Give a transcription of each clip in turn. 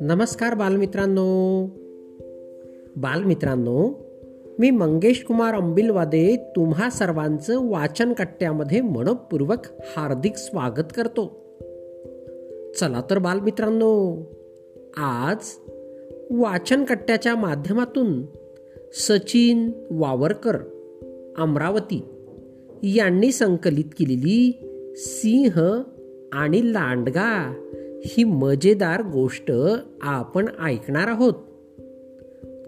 नमस्कार बालमित्रांनो. बालमित्रांनो मी मंगेश कुमार अंबिलवादे तुम्हा सर्वांचं वाचन कट्ट्यामध्ये मनपूर्वक हार्दिक स्वागत करतो. चला तर बालमित्रांनो आज वाचन कट्ट्याच्या माध्यमातून सचिन वावरकर अमरावती यांनी संकलित केलेली सिंह आणि लांडगा ही मजेदार गोष्ट आपण ऐकणार आहोत.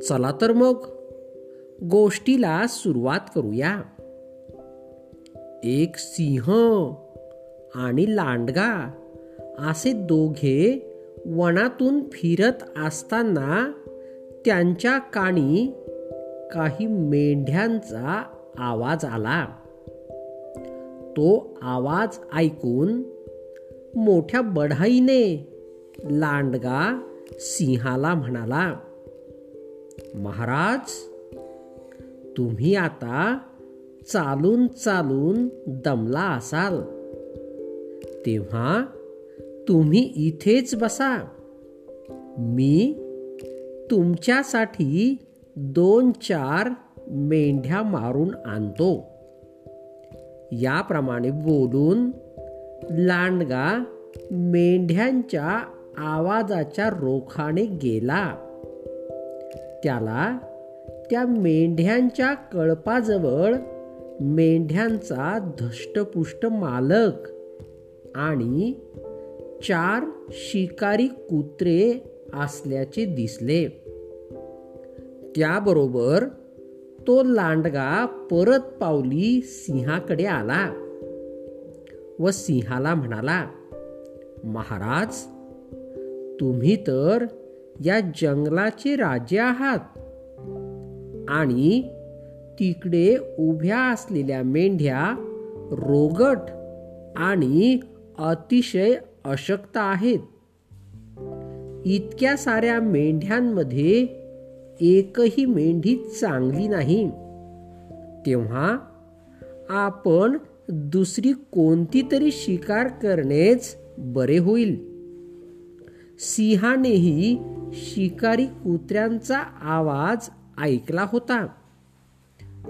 चला तर मग गोष्टीला सुरुवात करूया. एक सिंह आणि लांडगा असे दोघे वनातून फिरत असताना त्यांच्या काणी काही मेंढ्यांचा आवाज आला. तो आवाज ऐकून मोठ्या बढाईने लांडगा सिंहाला म्हणाला महाराज तुम्ही आता चालून चालून दमला असाल. तेव्हा तुम्ही इथेच बसा. मी तुमच्यासाठी दोन चार मेंढ्या मारून आणतो. याप्रमाणे बोलून लांडगा मेंढ्यांच्या आवाजाच्या रोखाने गेला. त्याला त्या मेंढ्यांच्या कळपाजवळ मेंढ्यांचा धष्टपुष्ट मालक आणि चार शिकारी कुत्रे असल्याचे दिसले. त्याबरोबर तो लांडगा परत पावली सिंहाकडे आला व सिंहाला म्हणाला महाराज तुम्ही तर या जंगलाचे राजे आहात आणि तिकडे उभ्या असलेल्या मेंढ्या रोगट आणि अतिशय अशक्त आहेत. इतक्या साऱ्या मेंढ्यांमध्ये एकही मेंढी चांगली नाही. तेव्हा आपण दुसरी कोणती तरी शिकार करणेच बरे होईल. सिंहानेही शिकारी कुत्र्यांचा आवाज ऐकला होता.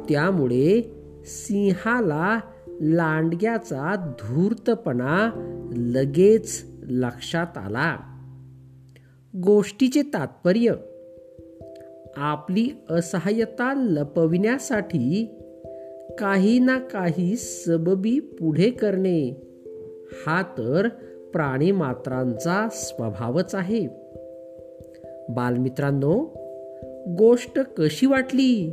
त्यामुळे सिंहाला लांडग्याचा धूर्तपणा लगेच लक्षात आला. गोष्टीचे तात्पर्य आपली असहाय्यता लपविण्यासाठी काही ना काही सबबी पुढे करणे. हा तर प्राणी मात्रांचा स्वभावच आहे. बालमित्रांनो गोष्ट कशी वाटली?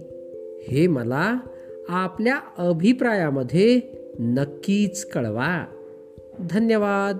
हे मला आपल्या अभिप्रायामध्ये नक्कीच कळवा. धन्यवाद.